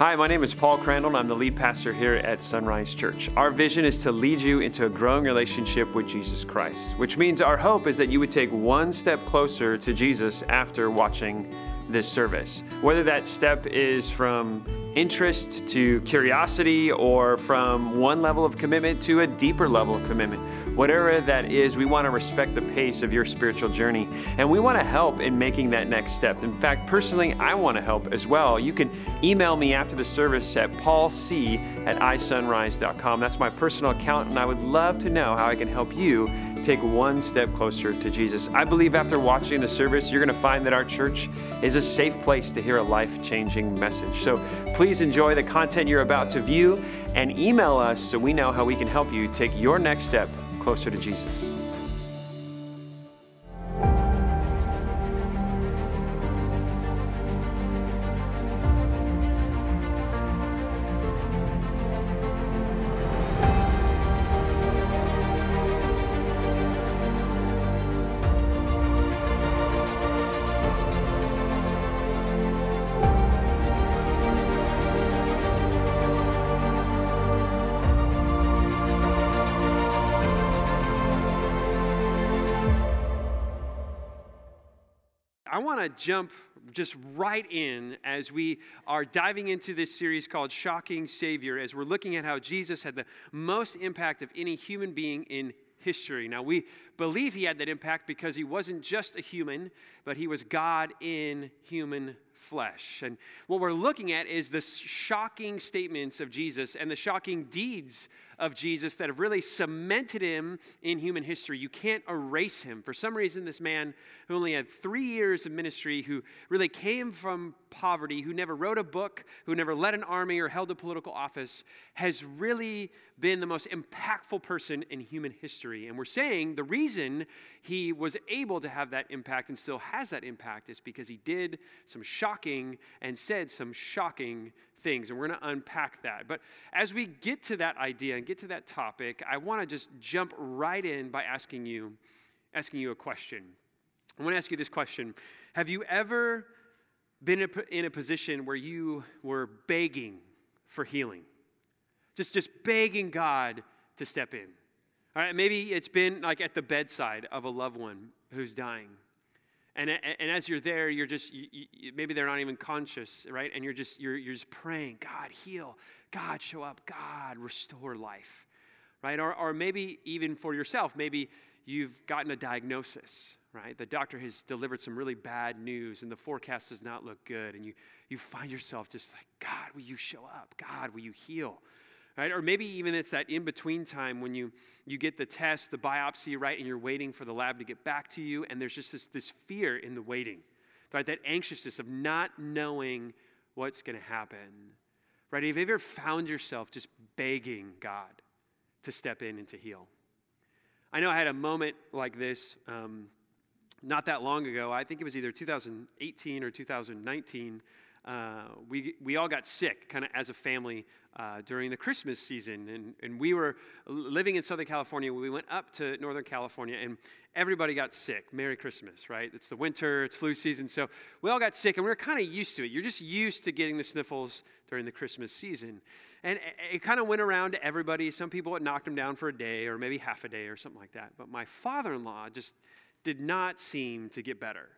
Hi, my name is Paul Crandall, and I'm the lead pastor here at Sunrise Church. Our vision is to lead you into a growing relationship with Jesus Christ, which means our hope is that you would take one step closer to Jesus after watching this service. Whether that step is from interest to curiosity or from one level of commitment to a deeper level of commitment. Whatever that is, we want to respect the pace of your spiritual journey and we want to help in making that next step. In fact, personally, I want to help as well. You can email me after the service at paulc at isunrise.com. That's my personal account, and I would love to know how I can help you take one step closer to Jesus. I believe after watching the service, you're going to find that our church is a safe place to hear a life changing message. So please enjoy the content you're about to view and email us so we know how we can help you take your next step closer to Jesus. Want to jump just right in as we are diving into this series called Shocking Savior, as we're looking at how Jesus had the most impact of any human being in history. Now, we believe he had that impact because he wasn't just a human, but he was God in human flesh. And what we're looking at is the shocking statements of Jesus and the shocking deeds of Jesus that have really cemented him in human history. You can't erase him. For some reason, this man who only had three years of ministry, who really came from poverty, who never wrote a book, who never led an army or held a political office, has really been the most impactful person in human history. And we're saying the reason he was able to have that impact and still has that impact is because he did some shocking and said some shocking things, and we're going to unpack that. But as we get to that idea and get to that topic, I want to just jump right in by asking you, asking you a question. I want to ask you this question: Have you ever been in a position where you were begging for healing, just just begging God to step in? All right, maybe it's been like at the bedside of a loved one who's dying. And, and as you're there, you're just, you, you, maybe they're not even conscious, right? And you're just, you're, you're just praying, God, heal. God, show up. God, restore life, right? Or, or maybe even for yourself, maybe you've gotten a diagnosis, right? The doctor has delivered some really bad news and the forecast does not look good. And you, you find yourself just like, God, will you show up? God, will you heal? Right? Or maybe even it's that in between time when you, you get the test, the biopsy, right, and you're waiting for the lab to get back to you, and there's just this, this fear in the waiting, right? That anxiousness of not knowing what's going to happen, right? Have you ever found yourself just begging God to step in and to heal? I know I had a moment like this um, not that long ago. I think it was either 2018 or 2019 uh, we, we all got sick kind of as a family uh, during the Christmas season. And, and we were living in Southern California. We went up to Northern California and everybody got sick. Merry Christmas, right? It's the winter, it's flu season. So we all got sick and we were kind of used to it. You're just used to getting the sniffles during the Christmas season. And it kind of went around to everybody. Some people it knocked them down for a day or maybe half a day or something like that. But my father in law just did not seem to get better.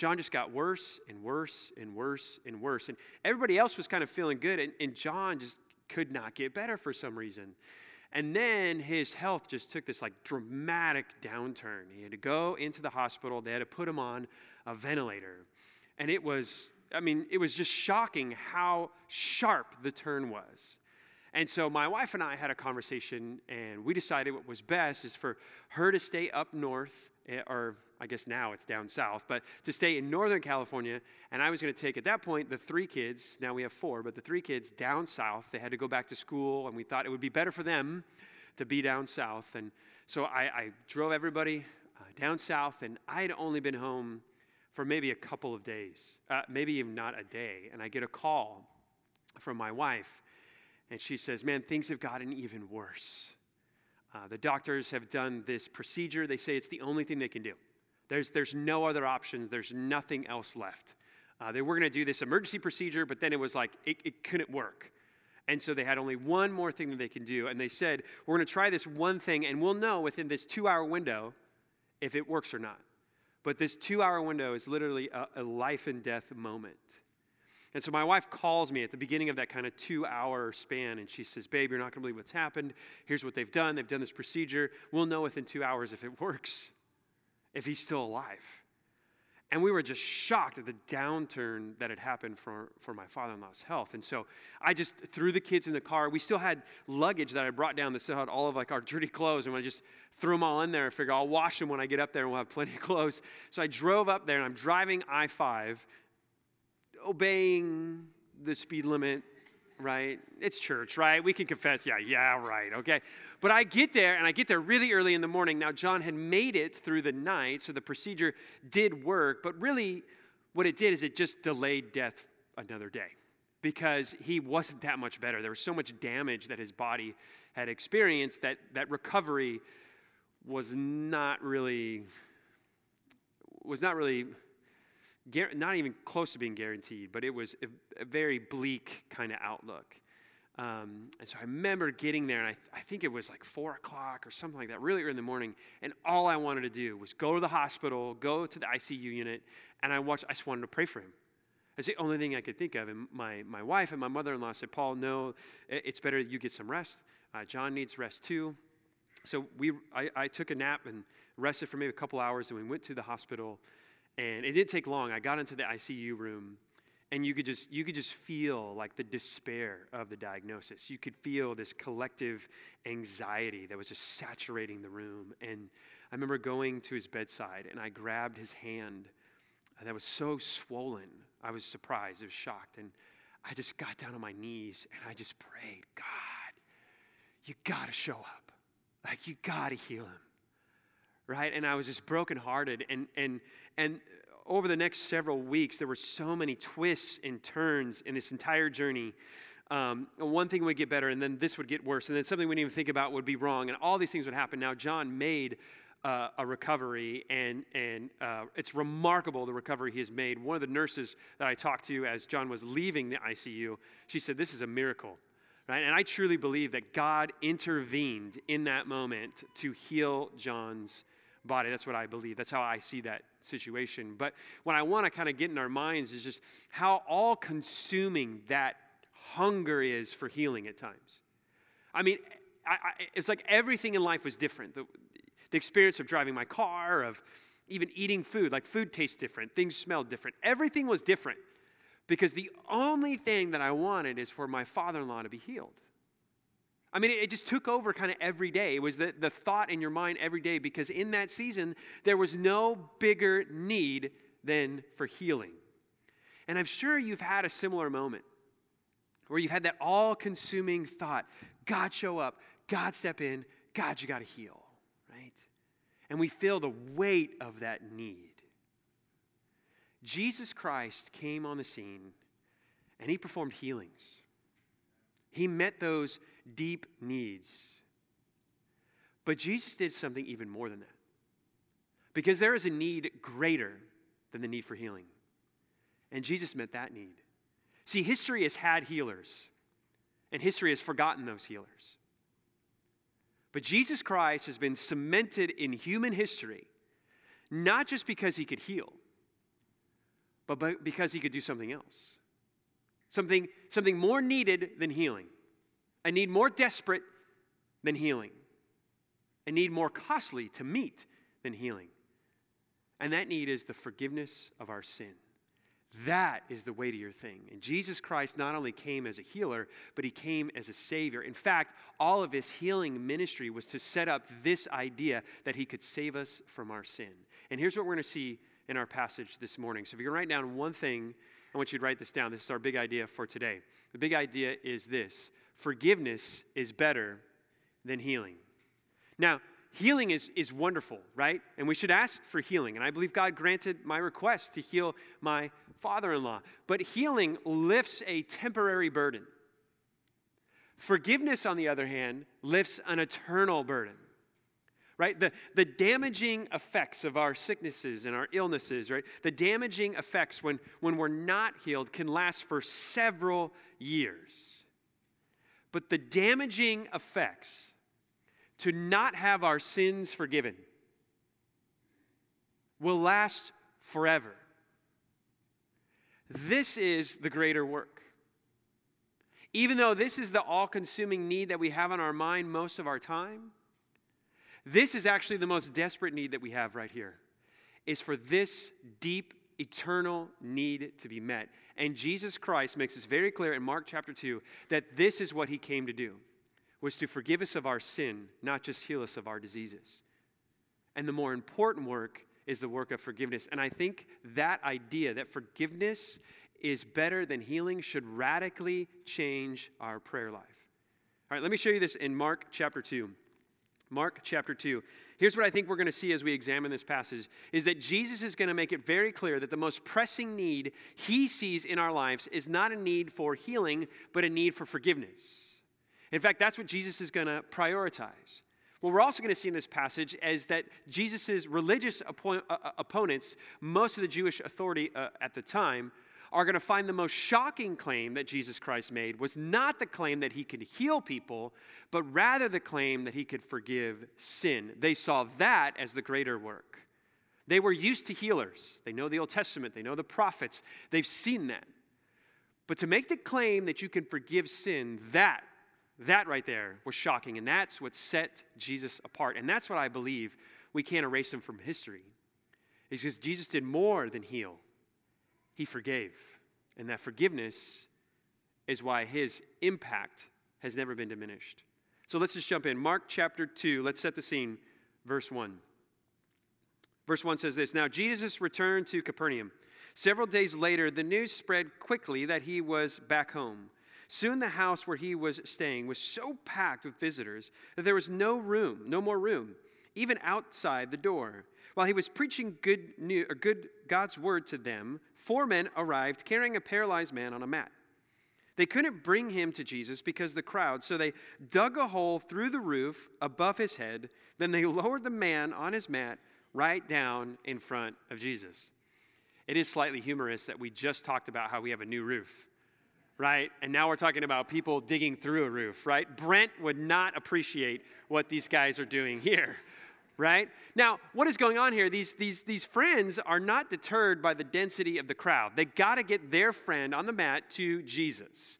John just got worse and worse and worse and worse. And everybody else was kind of feeling good, and, and John just could not get better for some reason. And then his health just took this like dramatic downturn. He had to go into the hospital, they had to put him on a ventilator. And it was, I mean, it was just shocking how sharp the turn was. And so my wife and I had a conversation, and we decided what was best is for her to stay up north, eh, or I guess now it's down south, but to stay in Northern California. And I was going to take, at that point, the three kids, now we have four, but the three kids down south. They had to go back to school, and we thought it would be better for them to be down south. And so I, I drove everybody uh, down south, and I had only been home for maybe a couple of days, uh, maybe even not a day. And I get a call from my wife, and she says, Man, things have gotten even worse. Uh, the doctors have done this procedure. They say it's the only thing they can do. There's, there's no other options, there's nothing else left. Uh, they were going to do this emergency procedure, but then it was like it, it couldn't work. And so they had only one more thing that they can do. And they said, We're going to try this one thing, and we'll know within this two hour window if it works or not. But this two hour window is literally a, a life and death moment. And so my wife calls me at the beginning of that kind of two hour span, and she says, Babe, you're not going to believe what's happened. Here's what they've done. They've done this procedure. We'll know within two hours if it works, if he's still alive. And we were just shocked at the downturn that had happened for, for my father in law's health. And so I just threw the kids in the car. We still had luggage that I brought down that still had all of like our dirty clothes. And I just threw them all in there and figured I'll wash them when I get up there and we'll have plenty of clothes. So I drove up there and I'm driving I 5, obeying the speed limit, right? It's church, right? We can confess, yeah, yeah, right, okay. But I get there, and I get there really early in the morning. Now, John had made it through the night, so the procedure did work, but really, what it did is it just delayed death another day because he wasn't that much better. There was so much damage that his body had experienced that, that recovery was not really was not really not even close to being guaranteed, but it was a, very bleak kind of outlook. Um, and so I remember getting there, and I, th- I, think it was like four o'clock or something like that, really early in the morning. And all I wanted to do was go to the hospital, go to the ICU unit, and I watched. I just wanted to pray for him. That's the only thing I could think of. And my, my wife and my mother in law said, Paul, no, it's better that you get some rest. Uh, John needs rest too. So we, I, I took a nap and rested for maybe a couple hours, and we went to the hospital. And it didn't take long. I got into the ICU room and you could just you could just feel like the despair of the diagnosis. You could feel this collective anxiety that was just saturating the room. And i remember going to his bedside and i grabbed his hand that was so swollen i was surprised i was shocked. And i just got down on my knees and i just prayed god you got to show up. Like you got to heal him right and i was just brokenhearted and and and over the next several weeks, there were so many twists and turns in this entire journey. Um, one thing would get better, and then this would get worse, and then something we didn't even think about would be wrong, and all these things would happen. Now, John made uh, a recovery, and, and uh, it's remarkable the recovery he has made. One of the nurses that I talked to as John was leaving the ICU, she said, This is a miracle. Right? And I truly believe that God intervened in that moment to heal John's body. That's what I believe. That's how I see that situation. But what I want to kind of get in our minds is just how all consuming that hunger is for healing at times. I mean, I, I, it's like everything in life was different. The, the experience of driving my car, of even eating food, like food tastes different, things smell different. Everything was different because the only thing that I wanted is for my father in law to be healed. I mean, it just took over kind of every day. It was the, the thought in your mind every day because in that season, there was no bigger need than for healing. And I'm sure you've had a similar moment where you've had that all consuming thought God, show up, God, step in, God, you got to heal, right? And we feel the weight of that need. Jesus Christ came on the scene and he performed healings. He met those deep needs. But Jesus did something even more than that. Because there is a need greater than the need for healing. And Jesus met that need. See, history has had healers, and history has forgotten those healers. But Jesus Christ has been cemented in human history, not just because he could heal, but because he could do something else. Something, something more needed than healing a need more desperate than healing, a need more costly to meet than healing. And that need is the forgiveness of our sin. That is the weightier thing. And Jesus Christ not only came as a healer, but he came as a savior. In fact, all of his healing ministry was to set up this idea that he could save us from our sin. And here's what we're going to see in our passage this morning. So if you can write down one thing, I want you to write this down. This is our big idea for today. The big idea is this forgiveness is better than healing. Now, healing is, is wonderful, right? And we should ask for healing. And I believe God granted my request to heal my father in law. But healing lifts a temporary burden. Forgiveness, on the other hand, lifts an eternal burden. right? The, the damaging effects of our sicknesses and our illnesses, right? The damaging effects when, when we're not healed can last for several years. But the damaging effects to not have our sins forgiven will last forever. This is the greater work. Even though this is the all consuming need that we have on our mind most of our time, this is actually the most desperate need that we have right here, is for this deep, eternal need to be met. And Jesus Christ makes this very clear in Mark chapter 2 that this is what he came to do, was to forgive us of our sin, not just heal us of our diseases. And the more important work is the work of forgiveness. And I think that idea that forgiveness is better than healing should radically change our prayer life. All right, let me show you this in Mark chapter 2. Mark chapter 2. Here's what I think we're going to see as we examine this passage is that Jesus is going to make it very clear that the most pressing need he sees in our lives is not a need for healing, but a need for forgiveness. In fact, that's what Jesus is going to prioritize. What we're also going to see in this passage is that Jesus' religious oppo- uh, uh, opponents, most of the Jewish authority uh, at the time, are going to find the most shocking claim that Jesus Christ made was not the claim that he could heal people, but rather the claim that he could forgive sin. They saw that as the greater work. They were used to healers. They know the Old Testament, they know the prophets, they've seen that. But to make the claim that you can forgive sin, that, that right there was shocking. And that's what set Jesus apart. And that's what I believe we can't erase him from history. Is because Jesus did more than heal he forgave. And that forgiveness is why his impact has never been diminished. So let's just jump in. Mark chapter 2, let's set the scene, verse 1. Verse 1 says this Now Jesus returned to Capernaum. Several days later, the news spread quickly that he was back home. Soon the house where he was staying was so packed with visitors that there was no room, no more room, even outside the door. While he was preaching good, new, or good God's word to them, four men arrived carrying a paralyzed man on a mat. They couldn't bring him to Jesus because the crowd, so they dug a hole through the roof above his head. Then they lowered the man on his mat right down in front of Jesus. It is slightly humorous that we just talked about how we have a new roof, right? And now we're talking about people digging through a roof, right? Brent would not appreciate what these guys are doing here, right? Now, what is going on here? These, these, these friends are not deterred by the density of the crowd. They got to get their friend on the mat to Jesus.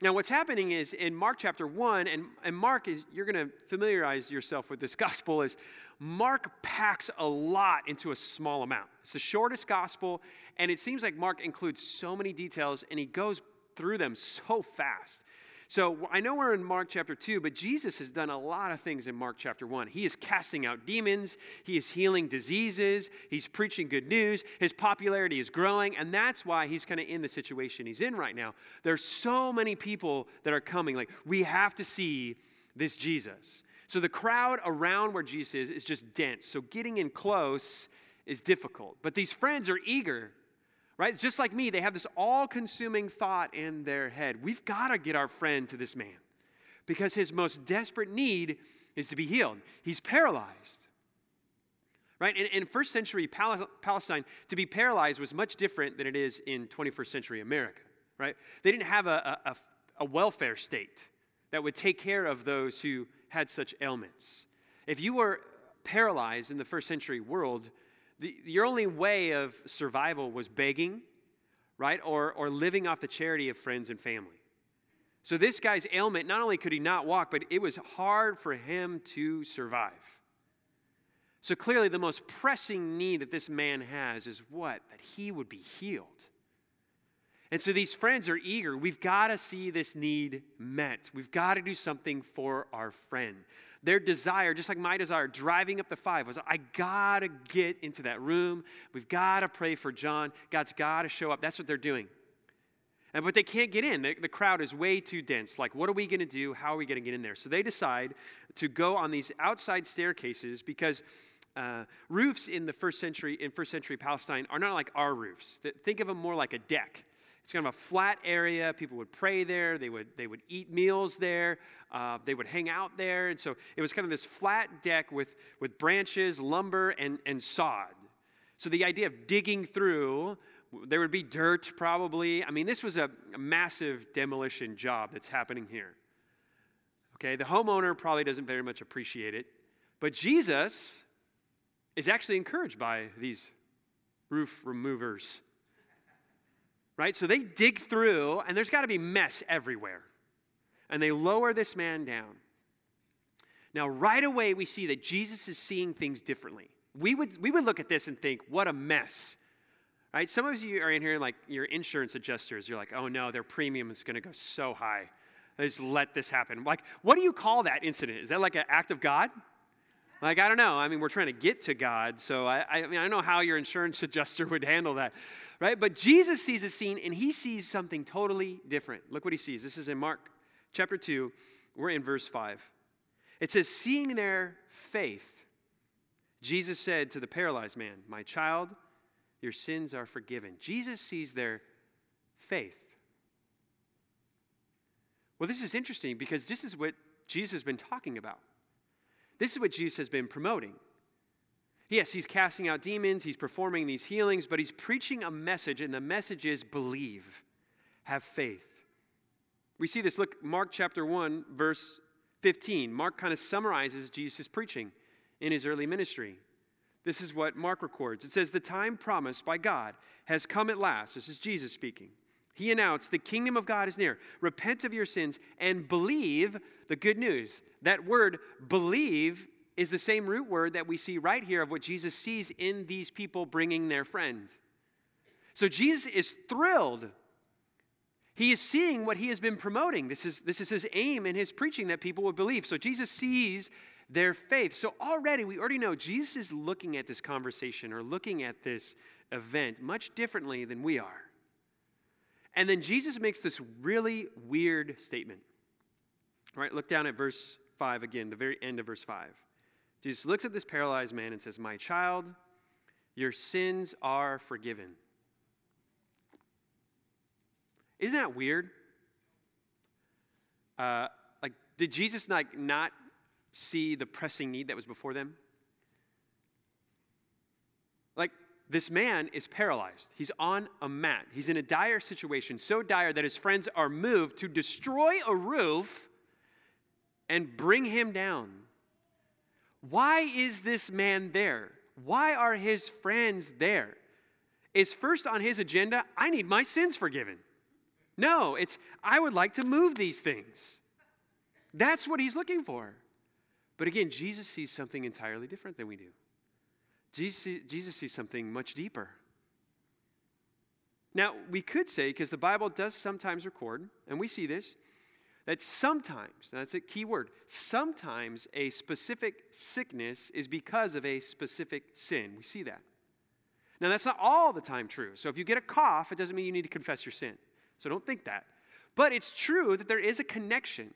Now, what's happening is in Mark chapter 1, and, and Mark is, you're going to familiarize yourself with this gospel, is Mark packs a lot into a small amount. It's the shortest gospel, and it seems like Mark includes so many details and he goes through them so fast. So I know we're in Mark chapter 2, but Jesus has done a lot of things in Mark chapter 1. He is casting out demons, he is healing diseases, he's preaching good news, his popularity is growing, and that's why he's kind of in the situation he's in right now. There's so many people that are coming. Like, we have to see this Jesus. So the crowd around where Jesus is is just dense. So getting in close is difficult. But these friends are eager right? Just like me, they have this all consuming thought in their head. We've got to get our friend to this man because his most desperate need is to be healed. He's paralyzed. Right? In, in first century Palestine, to be paralyzed was much different than it is in 21st century America. Right? They didn't have a, a, a welfare state that would take care of those who had such ailments. If you were paralyzed in the first century world, the, your only way of survival was begging, right? Or, or living off the charity of friends and family. So this guy's ailment, not only could he not walk, but it was hard for him to survive. So clearly, the most pressing need that this man has is what? That he would be healed. And so these friends are eager. We've got to see this need met. We've got to do something for our friend. Their desire, just like my desire, driving up the five, was I got to get into that room. We've got to pray for John. God's got to show up. That's what they're doing. And, but they can't get in. The, the crowd is way too dense. Like, what are we going to do? How are we going to get in there? So they decide to go on these outside staircases because uh, roofs in the first century, in first century Palestine, are not like our roofs. Think of them more like a deck It's kind of a flat area. People would pray there. They would, they would eat meals there. Uh, they would hang out there. And so it was kind of this flat deck with, with branches, lumber, and, and sod. So the idea of digging through, there would be dirt probably. I mean, this was a, a massive demolition job that's happening here. Okay, the homeowner probably doesn't very much appreciate it, but Jesus is actually encouraged by these roof removers. Right? So they dig through, and there's got to be mess everywhere. And they lower this man down. Now, right away, we see that Jesus is seeing things differently. We would, we would look at this and think, what a mess. Right? Some of you are in here like your insurance adjusters. You're like, oh no, their premium is going to go so high. Just let this happen. Like, what do you call that incident? Is that like an act of God? Like, I don't know. I mean, we're trying to get to God, so I, I mean, I don't know how your insurance adjuster would handle that, right? But Jesus sees a scene and he sees something totally different. Look what he sees. This is in Mark chapter 2. We're in verse 5. It says, Seeing their faith, Jesus said to the paralyzed man, My child, your sins are forgiven. Jesus sees their faith. Well, this is interesting because this is what Jesus has been talking about. This is what Jesus has been promoting. Yes, he's casting out demons, he's performing these healings, but he's preaching a message, and the message is believe, have faith. We see this. Look, Mark chapter 1, verse 15. Mark kind of summarizes Jesus' preaching in his early ministry. This is what Mark records. It says, The time promised by God has come at last. This is Jesus speaking. He announced, The kingdom of God is near. Repent of your sins and believe the good news. That word, believe, is the same root word that we see right here of what Jesus sees in these people bringing their friend. So Jesus is thrilled. He is seeing what he has been promoting. This is, this is his aim in his preaching that people would believe. So Jesus sees their faith. So already, we already know Jesus is looking at this conversation or looking at this event much differently than we are. And then Jesus makes this really weird statement. All right, look down at verse 5 again, the very end of verse 5. Jesus looks at this paralyzed man and says, My child, your sins are forgiven. Isn't that weird? Uh, like, did Jesus like not see the pressing need that was before them? Like, this man is paralyzed. He's on a mat. He's in a dire situation, so dire that his friends are moved to destroy a roof and bring him down. Why is this man there? Why are his friends there? Is first on his agenda, I need my sins forgiven. No, it's, I would like to move these things. That's what he's looking for. But again, Jesus sees something entirely different than we do. Jesus, Jesus sees something much deeper. Now, we could say, because the Bible does sometimes record, and we see this, that sometimes, that's a key word, sometimes a specific sickness is because of a specific sin. We see that. Now, that's not all the time true. So if you get a cough, it doesn't mean you need to confess your sin. So don't think that. But it's true that there is a connection,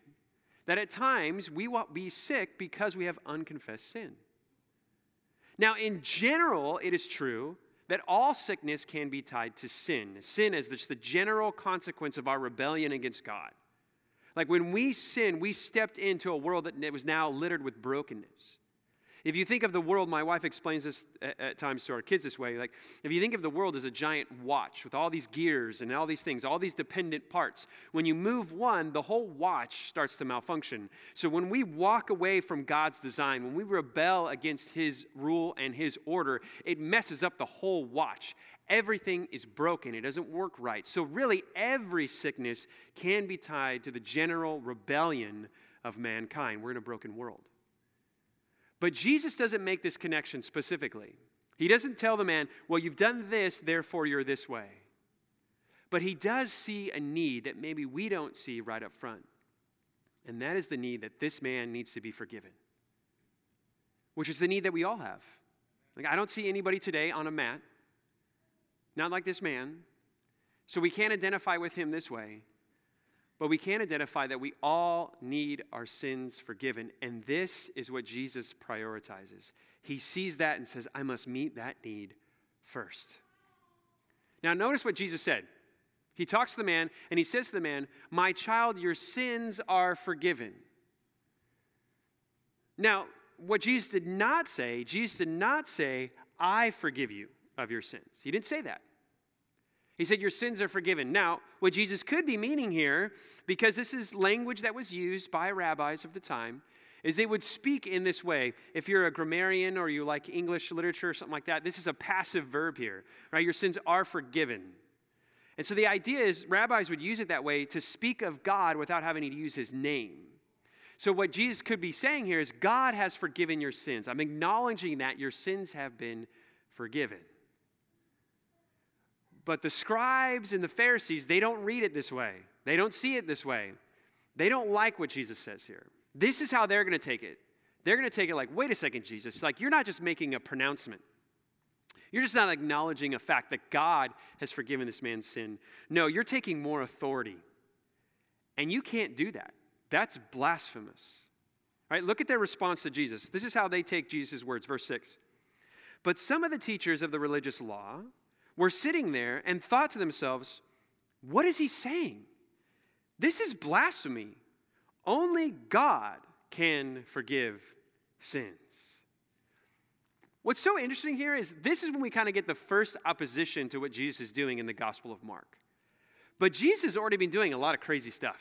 that at times we will be sick because we have unconfessed sin. Now, in general, it is true that all sickness can be tied to sin. Sin is just the general consequence of our rebellion against God. Like when we sin, we stepped into a world that was now littered with brokenness. If you think of the world, my wife explains this at, times to our kids this way. Like, if you think of the world as a giant watch with all these gears and all these things, all these dependent parts, when you move one, the whole watch starts to malfunction. So when we walk away from God's design, when we rebel against His rule and His order, it messes up the whole watch. Everything is broken. It doesn't work right. So, really, every sickness can be tied to the general rebellion of mankind. We're in a broken world. But Jesus doesn't make this connection specifically. He doesn't tell the man, well, you've done this, therefore you're this way. But he does see a need that maybe we don't see right up front. And that is the need that this man needs to be forgiven, which is the need that we all have. Like, I don't see anybody today on a mat, not like this man, so we can't identify with him this way. But we can identify that we all need our sins forgiven. And this is what Jesus prioritizes. He sees that and says, I must meet that need first. Now, notice what Jesus said. He talks to the man and he says to the man, My child, your sins are forgiven. Now, what Jesus did not say, Jesus did not say, I forgive you of your sins. He didn't say that. He said, Your sins are forgiven. Now, what Jesus could be meaning here, because this is language that was used by rabbis of the time, is they would speak in this way. If you're a grammarian or you like English literature or something like that, this is a passive verb here, right? Your sins are forgiven. And so the idea is rabbis would use it that way to speak of God without having to use his name. So, what Jesus could be saying here is, God has forgiven your sins. I'm acknowledging that your sins have been forgiven. But the scribes and the Pharisees, they don't read it this way. They don't see it this way. They don't like what Jesus says here. This is how they're going to take it. They're going to take it like, wait a second, Jesus. Like, you're not just making a pronouncement. You're just not acknowledging a fact that God has forgiven this man's sin. No, you're taking more authority. And you can't do that. That's blasphemous. Right? Look at their response to Jesus. This is how they take Jesus' words, verse 6. But some of the teachers of the religious law were sitting there and thought to themselves, What is he saying? This is blasphemy. Only God can forgive sins. What's so interesting here is this is when we kind of get the first opposition to what Jesus is doing in the Gospel of Mark. But Jesus has already been doing a lot of crazy stuff.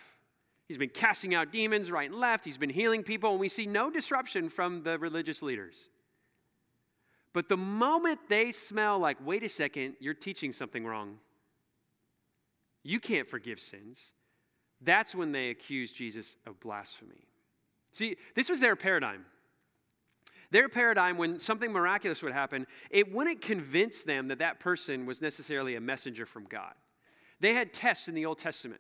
He's been casting out demons right and left, he's been healing people, and we see no disruption from the religious leaders. But the moment they smell like, wait a second, you're teaching something wrong, you can't forgive sins, that's when they accuse Jesus of blasphemy. See, this was their paradigm. Their paradigm, when something miraculous would happen, it wouldn't convince them that that person was necessarily a messenger from God. They had tests in the Old Testament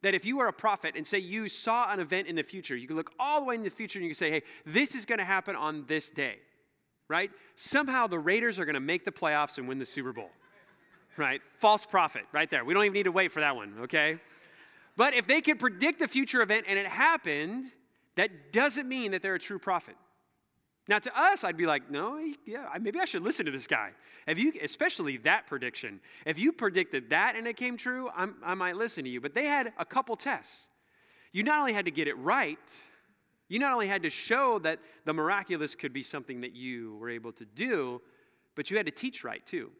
that if you were a prophet and say you saw an event in the future, you could look all the way in the future and you could say, hey, this is going to happen on this day right? Somehow the Raiders are going to make the playoffs and win the Super Bowl, right? False prophet, right there. We don't even need to wait for that one, okay? But if they could predict a future event and it happened, that doesn't mean that they're a true prophet. Now, to us, I'd be like, no, yeah, maybe I should listen to this guy. If you, especially that prediction, if you predicted that and it came true, I'm, I might listen to you. But they had a couple tests. You not only had to get it right, you not only had to show that the miraculous could be something that you were able to do, but you had to teach right too.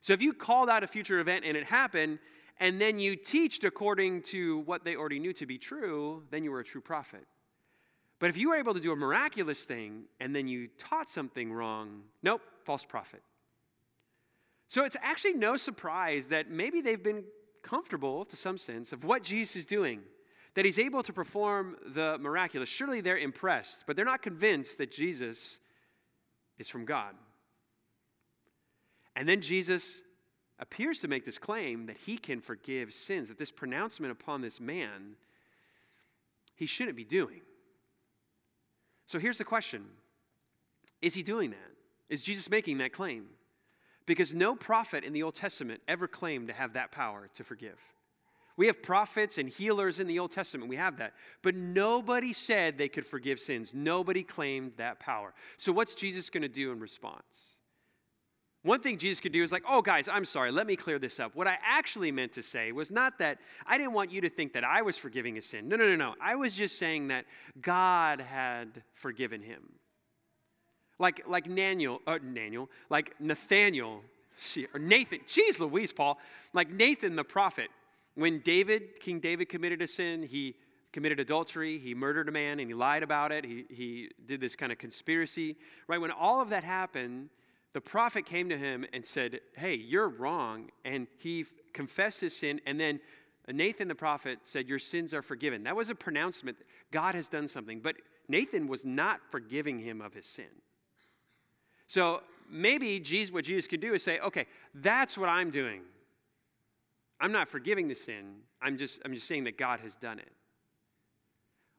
So if you called out a future event and it happened, and then you teached according to what they already knew to be true, then you were a true prophet. But if you were able to do a miraculous thing and then you taught something wrong, nope, false prophet. So it's actually no surprise that maybe they've been comfortable to some sense of what Jesus is doing that he's able to perform the miraculous. Surely they're impressed, but they're not convinced that Jesus is from God. And then Jesus appears to make this claim that he can forgive sins, that this pronouncement upon this man he shouldn't be doing. So here's the question Is he doing that? Is Jesus making that claim? Because no prophet in the Old Testament ever claimed to have that power to forgive. We have prophets and healers in the Old Testament. We have that. But nobody said they could forgive sins. Nobody claimed that power. So, what's Jesus going to do in response? One thing Jesus could do is like, oh, guys, I'm sorry, let me clear this up. What I actually meant to say was not that I didn't want you to think that I was forgiving a sin. No, no, no, no. I was just saying that God had forgiven him. Like, like Nathaniel, uh, Nathaniel, like Nathaniel, or Nathan, geez Louise, Paul, like Nathan the prophet when David, King David, committed a sin, he committed adultery, he murdered a man, and he lied about it. He, he did this kind of conspiracy. Right? When all of that happened, the prophet came to him and said, Hey, you're wrong. And he confessed his sin. And then Nathan the prophet said, Your sins are forgiven. That was a pronouncement. God has done something. But Nathan was not forgiving him of his sin. So maybe Jesus, what Jesus could do is say, Okay, that's what I'm doing. I'm not forgiving the sin. I'm just, I'm just saying that God has done it.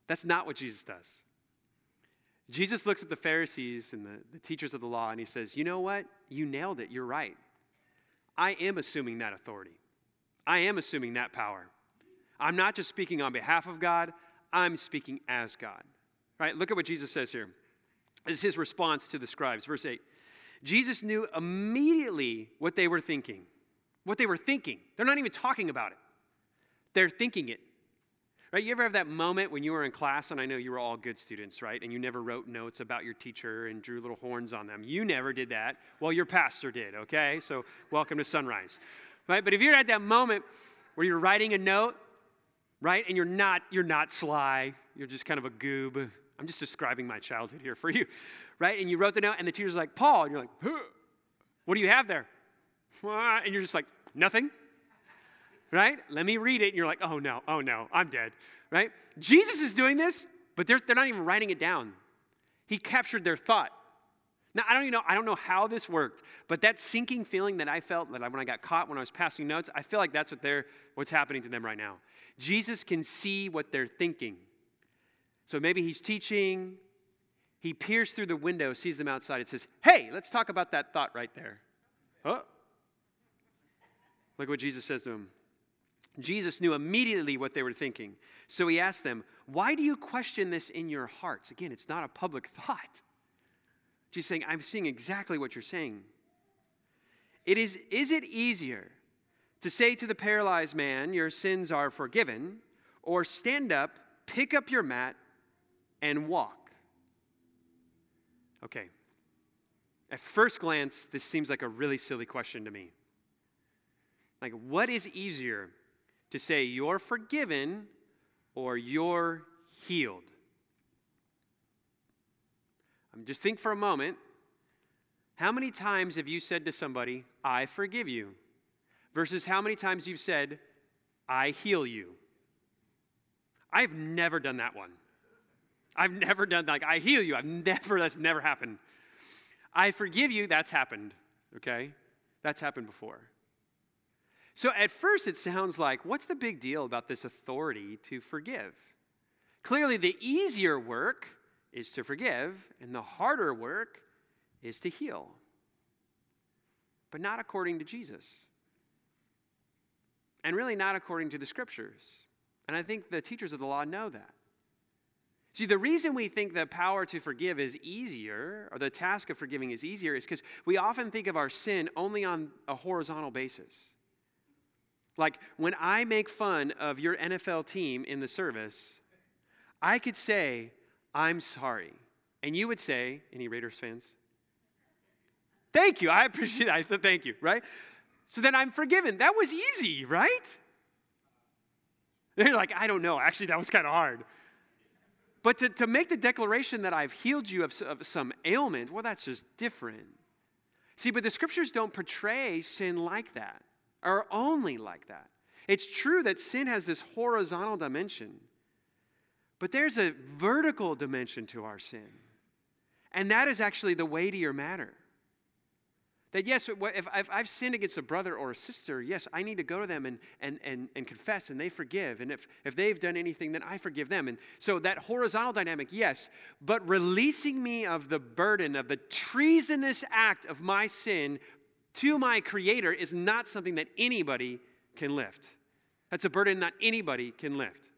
That's not what Jesus does. Jesus looks at the Pharisees and the, the teachers of the law and he says, You know what? You nailed it. You're right. I am assuming that authority, I am assuming that power. I'm not just speaking on behalf of God, I'm speaking as God. Right? Look at what Jesus says here. This is his response to the scribes. Verse 8 Jesus knew immediately what they were thinking. What they were thinking. They're not even talking about it, they're thinking it. Right? You ever have that moment when you were in class, and I know you were all good students, right? And you never wrote notes about your teacher and drew little horns on them. You never did that. Well, your pastor did, okay? So welcome to Sunrise. Right? But if you're at that moment where you're writing a note, right, and you're not, you're not sly, you're just kind of a goob. I'm just describing my childhood here for you, right? And you wrote the note, and the teacher's like, Paul, and you're like, huh, what do you have there? And you're just like, nothing right? Let me read it. And you're like, oh no, oh no, I'm dead, right? Jesus is doing this, but they're, they're not even writing it down. He captured their thought. Now, I don't even know, I don't know how this worked, but that sinking feeling that I felt that when I got caught when I was passing notes, I feel like that's what they're, what's happening to them right now. Jesus can see what they're thinking. So maybe he's teaching, he peers through the window, sees them outside, and says, Hey, let's talk about that thought right there. Oh. Look what Jesus says to him. Jesus knew immediately what they were thinking. So he asked them, Why do you question this in your hearts? Again, it's not a public thought. Jesus saying, I'm seeing exactly what you're saying. It is, is it easier to say to the paralyzed man, Your sins are forgiven, or stand up, pick up your mat, and walk? Okay. At first glance, this seems like a really silly question to me. Like, what is easier to say you're forgiven or you're healed. Um, just think for a moment. How many times have you said to somebody, I forgive you? Versus how many times you've said, I heal you? I've never done that one. I've never done like I heal you. I've never that's never happened. I forgive you, that's happened, okay? That's happened before. So at first, it sounds like what's the big deal about this authority to forgive? Clearly, the easier work is to forgive, and the harder work is to heal. But not according to Jesus. And really, not according to the scriptures. And I think the teachers of the law know that. See, the reason we think the power to forgive is easier, or the task of forgiving is easier, is because we often think of our sin only on a horizontal basis. Like when I make fun of your NFL team in the service, I could say, I'm sorry. And you would say, any Raiders fans? Thank you. I appreciate that. Thank you, right? So then I'm forgiven. That was easy, right? They're like, I don't know. Actually, that was kind of hard. But to, to make the declaration that I've healed you of, of some ailment, well, that's just different. See, but the scriptures don't portray sin like that are only like that. It's true that sin has this horizontal dimension, but there's a vertical dimension to our sin. And that is actually the weightier matter. That yes, if I've sinned against a brother or a sister, yes, I need to go to them and, and, and, and confess and they forgive. And if, if they've done anything, then I forgive them. And so that horizontal dynamic, yes, but releasing me of the burden of the treasonous act of my sin to my Creator is not something that anybody can lift. That's a burden that anybody can lift.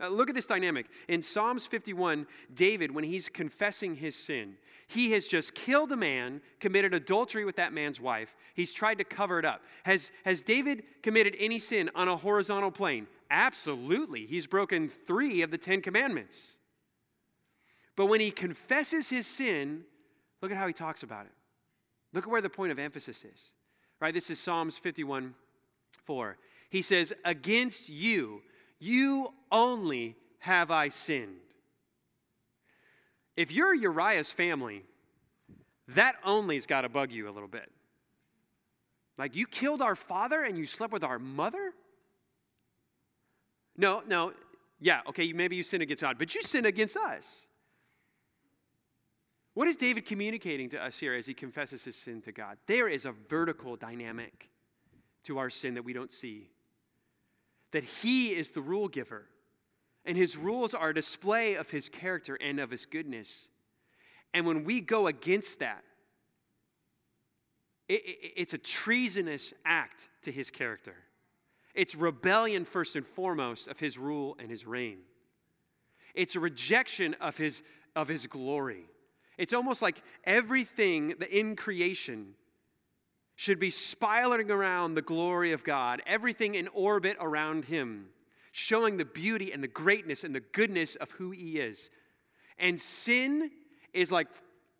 Uh, look at this dynamic. In Psalms 51, David, when he's confessing his sin, he has just killed a man, committed adultery with that man's wife. He's tried to cover it up. Has, has David committed any sin on a horizontal plane? Absolutely. He's broken three of the Ten Commandments. But when he confesses his sin, look at how he talks about it. Look at where the point of emphasis is. Right? This is Psalms 51 4. He says, Against you, you only have I sinned. If you're Uriah's family, that only's got to bug you a little bit. Like, you killed our father and you slept with our mother? No, no, yeah, okay, maybe you sin against God, but you sin against us. What is David communicating to us here as he confesses his sin to God? There is a vertical dynamic to our sin that we don't see. That he is the rule giver, and his rules are a display of his character and of his goodness. And when we go against that, it, it, it's a treasonous act to his character. It's rebellion, first and foremost, of his rule and his reign. It's a rejection of his, of his glory. It's almost like everything in creation should be spiraling around the glory of God, everything in orbit around him, showing the beauty and the greatness and the goodness of who he is. And sin is like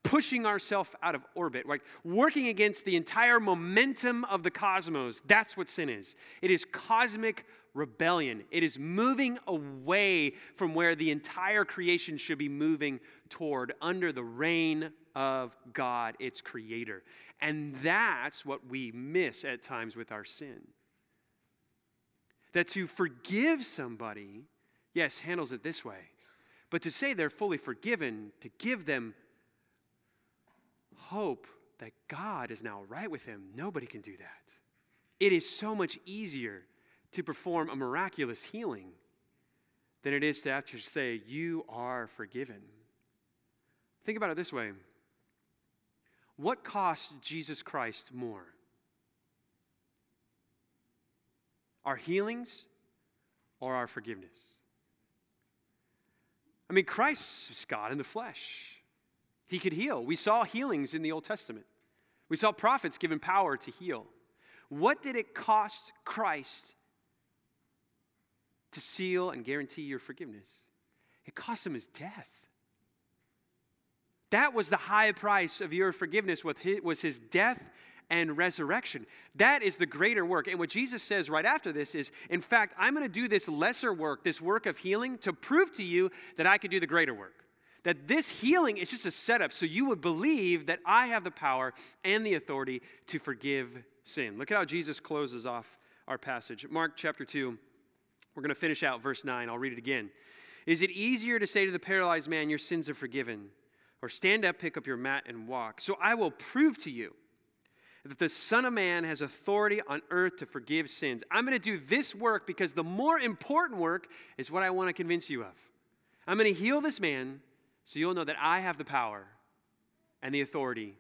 pushing ourselves out of orbit, like working against the entire momentum of the cosmos. That's what sin is. It is cosmic rebellion. It is moving away from where the entire creation should be moving toward under the reign of God, its creator. And that's what we miss at times with our sin. That to forgive somebody, yes, handles it this way. But to say they're fully forgiven, to give them hope that God is now right with him, nobody can do that. It is so much easier to perform a miraculous healing than it is to actually say, You are forgiven. Think about it this way what cost Jesus Christ more? Our healings or our forgiveness? I mean, Christ is God in the flesh. He could heal. We saw healings in the Old Testament. We saw prophets given power to heal. What did it cost Christ to seal and guarantee your forgiveness? It cost him his death. That was the high price of your forgiveness, was his death and resurrection. That is the greater work. And what Jesus says right after this is, in fact, I'm going to do this lesser work, this work of healing, to prove to you that I could do the greater work. That this healing is just a setup so you would believe that I have the power and the authority to forgive sin. Look at how Jesus closes off our passage. Mark chapter 2, we're going to finish out verse 9. I'll read it again. Is it easier to say to the paralyzed man, Your sins are forgiven? or stand up, pick up your mat, and walk. So I will prove to you that the Son of Man has authority on earth to forgive sins. I'm going to do this work because the more important work is what I want to convince you of. I'm going to heal this man so you'll know that I have the power and the authority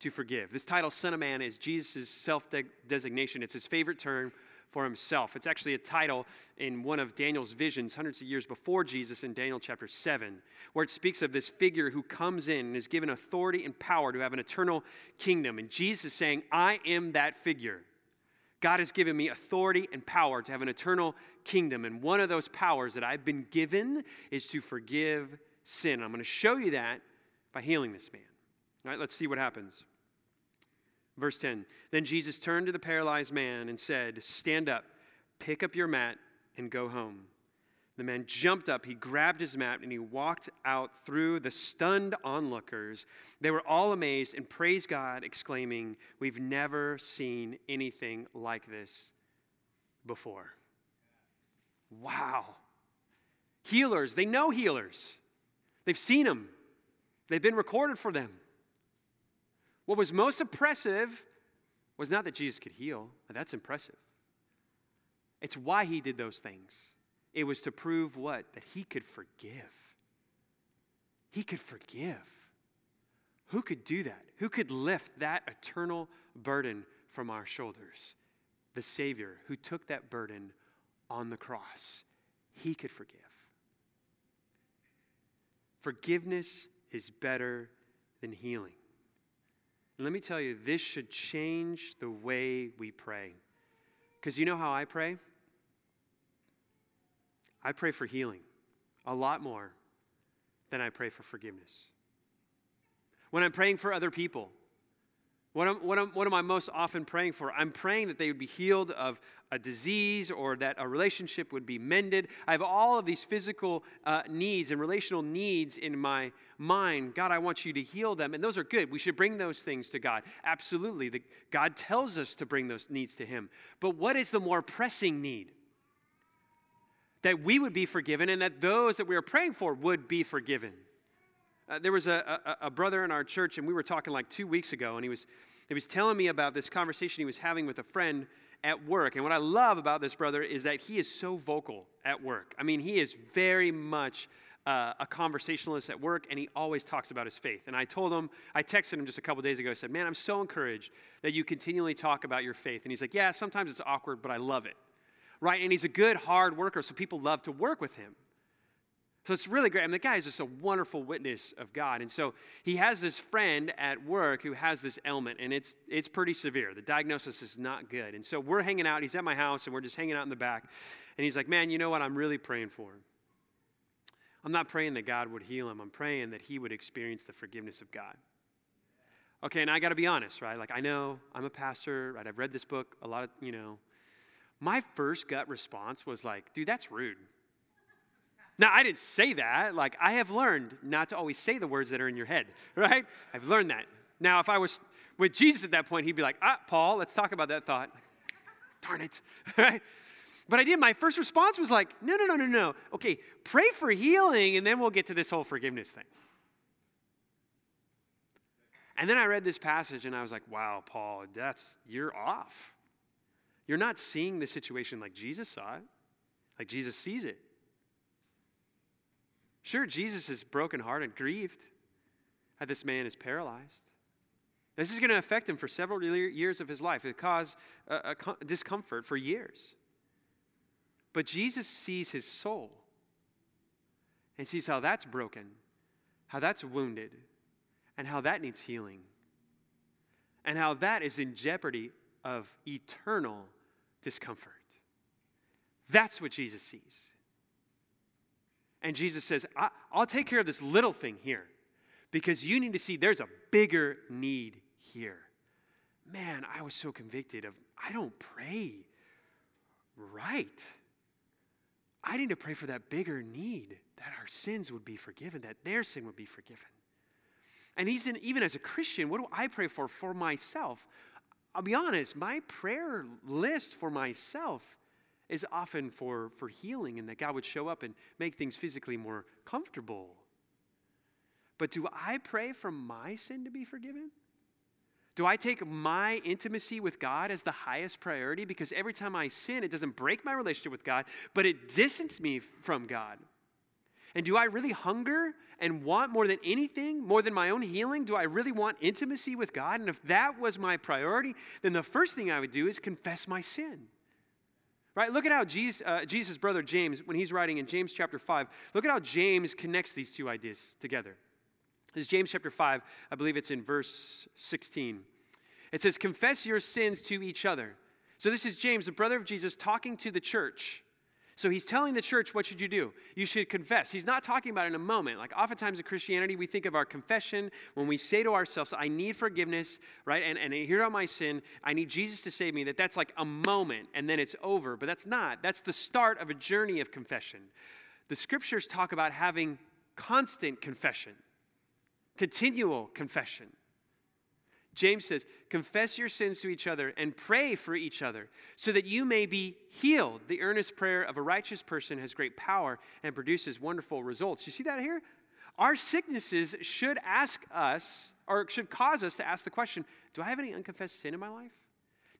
to forgive. This title, Son of Man, is Jesus' self designation. It's his favorite term for himself. It's actually a title in one of Daniel's visions hundreds of years before Jesus in Daniel chapter 7, where it speaks of this figure who comes in and is given authority and power to have an eternal kingdom. And Jesus is saying, I am that figure. God has given me authority and power to have an eternal kingdom. And one of those powers that I've been given is to forgive sin. I'm going to show you that by healing this man. All right, let's see what happens. Verse 10 Then Jesus turned to the paralyzed man and said, Stand up, pick up your mat, and go home. The man jumped up, he grabbed his mat, and he walked out through the stunned onlookers. They were all amazed and praised God, exclaiming, We've never seen anything like this before. Wow. Healers, they know healers, they've seen them, they've been recorded for them. What was most impressive was not that Jesus could heal, that's impressive. It's why he did those things. It was to prove what? That he could forgive. He could forgive. Who could do that? Who could lift that eternal burden from our shoulders? The Savior who took that burden on the cross. He could forgive. Forgiveness is better than healing. And let me tell you, this should change the way we pray. Because you know how I pray? I pray for healing a lot more than I pray for forgiveness. When I'm praying for other people, what am, what, am, what am I most often praying for? I'm praying that they would be healed of a disease or that a relationship would be mended. I have all of these physical uh, needs and relational needs in my mind. God, I want you to heal them. And those are good. We should bring those things to God. Absolutely. The, God tells us to bring those needs to Him. But what is the more pressing need? That we would be forgiven and that those that we are praying for would be forgiven. Uh, there was a, a, a, brother in our church, and we were talking like two weeks ago, and he was, he was telling me about this conversation he was having with a friend at work. And what I love about this brother is that he is so vocal at work. I mean, he is very much uh, a conversationalist at work, and he always talks about his faith. And I told him, I texted him just a couple days ago. I said, Man, I'm so encouraged that you continually talk about your faith. And he's like, Yeah, sometimes it's awkward, but I love it. Right? And he's a good, hard worker, so people love to work with him. So it's really great. I mean, the guy is just a wonderful witness of God. And so he has this friend at work who has this ailment, and it's, it's pretty severe. The diagnosis is not good. And so we're hanging out. He's at my house, and we're just hanging out in the back. And he's like, Man, you know what? I'm really praying for. I'm not praying that God would heal him, I'm praying that he would experience the forgiveness of God. Okay, and I got to be honest, right? Like, I know I'm a pastor, right? I've read this book a lot of, you know. My first gut response was like, dude, that's rude. Now, I didn't say that. Like, I have learned not to always say the words that are in your head, right? I've learned that. Now, if I was with Jesus at that point, he'd be like, ah, Paul, let's talk about that thought. Darn it, right? But I did. My first response was like, no, no, no, no, no. Okay, pray for healing, and then we'll get to this whole forgiveness thing. And then I read this passage, and I was like, wow, Paul, that's, you're off. You're not seeing the situation like Jesus saw it, like Jesus sees it. Sure, Jesus is brokenhearted, grieved that this man is paralyzed. This is going to affect him for several years of his life. It cause a, a discomfort for years. But Jesus sees his soul and sees how that's broken, how that's wounded, and how that needs healing, and how that is in jeopardy of eternal discomfort. That's what Jesus sees. And Jesus says, I'll take care of this little thing here because you need to see there's a bigger need here. Man, I was so convicted of, I don't pray right. I need to pray for that bigger need that our sins would be forgiven, that their sin would be forgiven. And even as a Christian, what do I pray for for myself? I'll be honest, my prayer list for myself is often for, for healing and that God would show up and make things physically more comfortable. But do I pray for my sin to be forgiven? Do I take my intimacy with God as the highest priority? Because every time I sin, it doesn't break my relationship with God, but it distances me from God. And do I really hunger and want more than anything, more than my own healing? Do I really want intimacy with God? And if that was my priority, then the first thing I would do is confess my sin. Right? Look at how Jesus, uh, Jesus' brother James, when he's writing in James chapter 5, look at how James connects these two ideas together. This is James chapter 5, I believe it's in verse 16. It says, Confess your sins to each other. So this is James, the brother of Jesus, talking to the church. So he's telling the church, what should you do? You should confess. He's not talking about in a moment. Like oftentimes in Christianity, we think of our confession when we say to ourselves, I need forgiveness, right? And, and here on my sin, I need Jesus to save me, that that's like a moment and then it's over. But that's not. That's the start of a journey of confession. The scriptures talk about having constant confession, continual confession. James says, Confess your sins to each other and pray for each other so that you may be healed. The earnest prayer of a righteous person has great power and produces wonderful results. You see that here? Our sicknesses should ask us, or should cause us to ask the question Do I have any unconfessed sin in my life?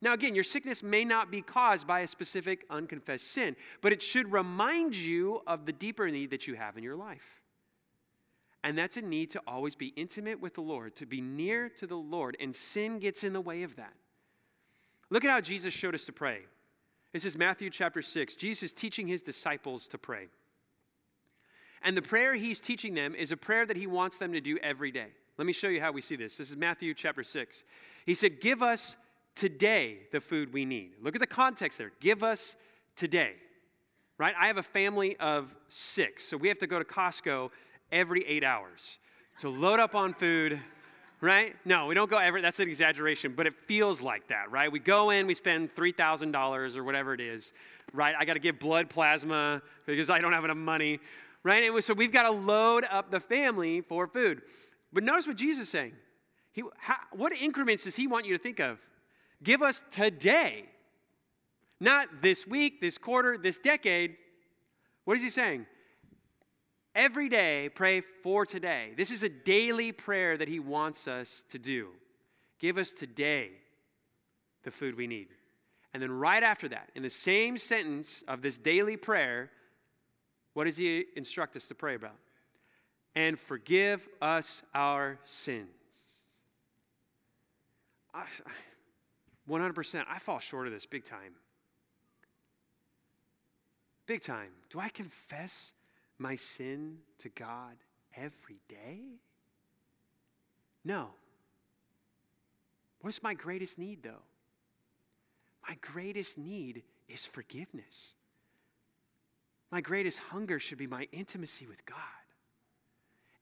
Now, again, your sickness may not be caused by a specific unconfessed sin, but it should remind you of the deeper need that you have in your life. And that's a need to always be intimate with the Lord, to be near to the Lord, and sin gets in the way of that. Look at how Jesus showed us to pray. This is Matthew chapter 6. Jesus teaching his disciples to pray. And the prayer he's teaching them is a prayer that he wants them to do every day. Let me show you how we see this. This is Matthew chapter 6. He said, Give us today the food we need. Look at the context there. Give us today. Right? I have a family of six, so we have to go to Costco every eight hours to load up on food, right? No, we don't go every, that's an exaggeration, but it feels like that, right? We go in, we spend $3,000 or whatever it is, right? I got to give blood plasma because I don't have enough money, right? And so we've got to load up the family for food. But notice what Jesus is saying. He, how, what increments does he want you to think of? Give us today, not this week, this quarter, this decade. What is he saying? Every day, pray for today. This is a daily prayer that He wants us to do. Give us today the food we need. And then, right after that, in the same sentence of this daily prayer, what does He instruct us to pray about? And forgive us our sins. 100%. I fall short of this big time. Big time. Do I confess my sin to God every day? No. What's my greatest need, though? My greatest need is forgiveness. My greatest hunger should be my intimacy with God.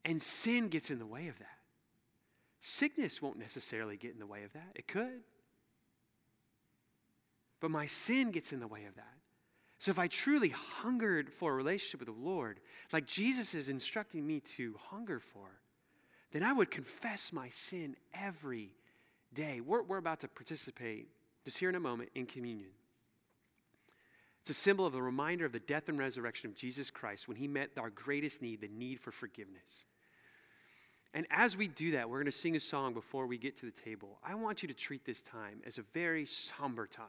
And sin gets in the way of that. Sickness won't necessarily get in the way of that. It could. But my sin gets in the way of that. So if I truly hungered for a relationship with the Lord, like Jesus is instructing me to hunger for, then I would confess my sin every day. We're, we're about to participate, just here in a moment, in communion. It's a symbol of the reminder of the death and resurrection of Jesus Christ when he met our greatest need, the need for forgiveness. And as we do that, we're going to sing a song before we get to the table. I want you to treat this time as a very somber time.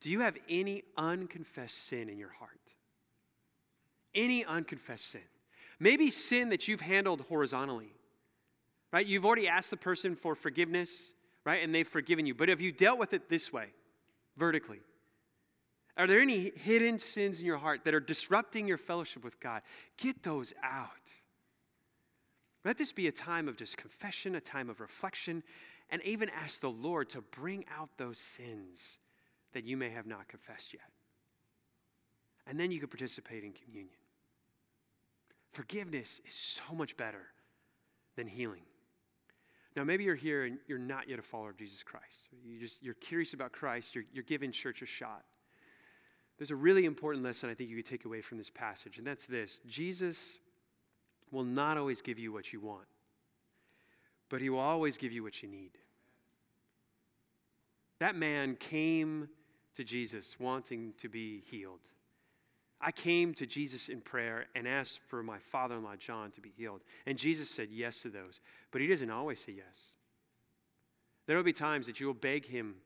Do you have any unconfessed sin in your heart? Any unconfessed sin? Maybe sin that you've handled horizontally, right? You've already asked the person for forgiveness, right? And they've forgiven you. But have you dealt with it this way, vertically? Are there any hidden sins in your heart that are disrupting your fellowship with God? Get those out. Let this be a time of just confession, a time of reflection, and even ask the Lord to bring out those sins that you may have not confessed yet. And then you can participate in communion. Forgiveness is so much better than healing. Now, maybe you're here and you're not yet a follower of Jesus Christ. You just, you're curious about Christ, you're, you're giving church a shot. There's a really important lesson I think you could take away from this passage, and that's this Jesus will not always give you what you want, but he will always give you what you need. That man came to Jesus wanting to be healed. I came to Jesus in prayer and asked for my father in law, John, to be healed. And Jesus said yes to those, but he doesn't always say yes. There will be times that you will beg him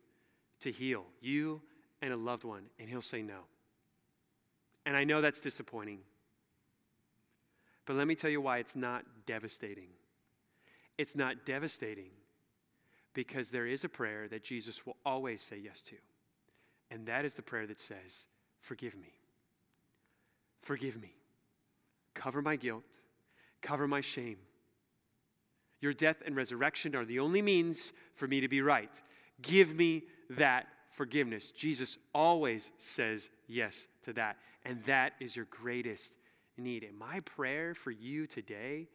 to heal you and a loved one, and he'll say no. And I know that's disappointing. But let me tell you why it's not devastating. It's not devastating because there is a prayer that Jesus will always say yes to. And that is the prayer that says, Forgive me. Forgive me. Cover my guilt. Cover my shame. Your death and resurrection are the only means for me to be right. Give me that forgiveness. Jesus always says yes to that. And that is your greatest need. And my prayer for you today,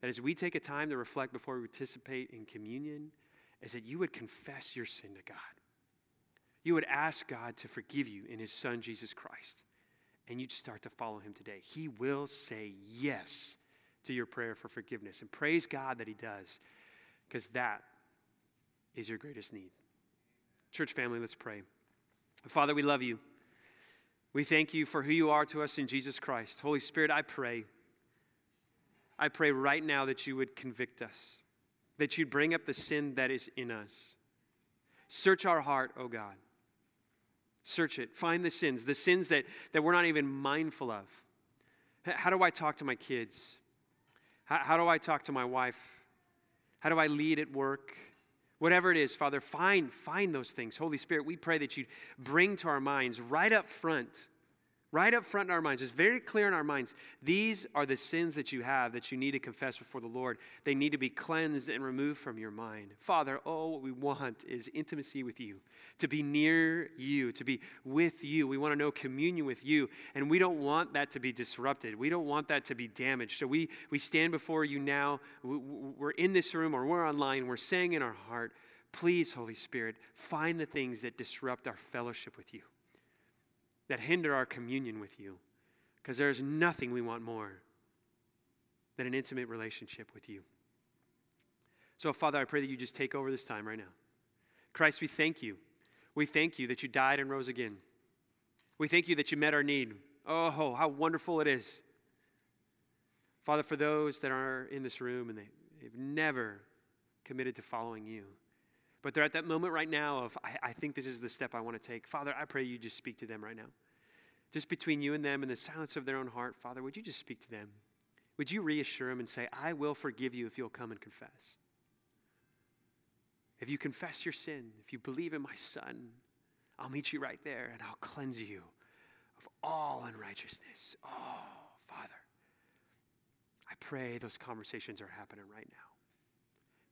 that as we take a time to reflect before we participate in communion, is that you would confess your sin to God. You would ask God to forgive you in His Son, Jesus Christ. And you'd start to follow Him today. He will say yes to your prayer for forgiveness. And praise God that He does, because that is your greatest need. Church family, let's pray. Father, we love you. We thank you for who you are to us in Jesus Christ. Holy Spirit, I pray. I pray right now that you would convict us, that you'd bring up the sin that is in us. Search our heart, O oh God. Search it. Find the sins, the sins that, that we're not even mindful of. How do I talk to my kids? How, how do I talk to my wife? How do I lead at work? Whatever it is, Father, find, find those things. Holy Spirit, we pray that you bring to our minds right up front right up front in our minds, it's very clear in our minds. These are the sins that you have that you need to confess before the Lord. They need to be cleansed and removed from your mind. Father, oh, what we want is intimacy with you, to be near you, to be with you. We want to know communion with you, and we don't want that to be disrupted. We don't want that to be damaged. So we, we stand before you now. We're in this room or we're online. We're saying in our heart, please, Holy Spirit, find the things that disrupt our fellowship with you that hinder our communion with you. Because there is nothing we want more than an intimate relationship with you. So, Father, I pray that you just take over this time right now. Christ, we thank you. We thank you that you died and rose again. We thank you that you met our need. Oh, how wonderful it is. Father, for those that are in this room and they, they've never committed to following you, but they're at that moment right now of, I, I think this is the step I want to take. Father, I pray you just speak to them right now. Just between you and them in the silence of their own heart, Father, would you just speak to them? Would you reassure them and say, I will forgive you if you'll come and confess? If you confess your sin, if you believe in my Son, I'll meet you right there and I'll cleanse you of all unrighteousness. Oh. Father. I pray those conversations are happening right now.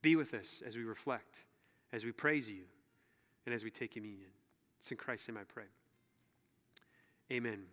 Be with us as we reflect, as we praise you, and as we take communion. It's in Christ's name I pray. Amen.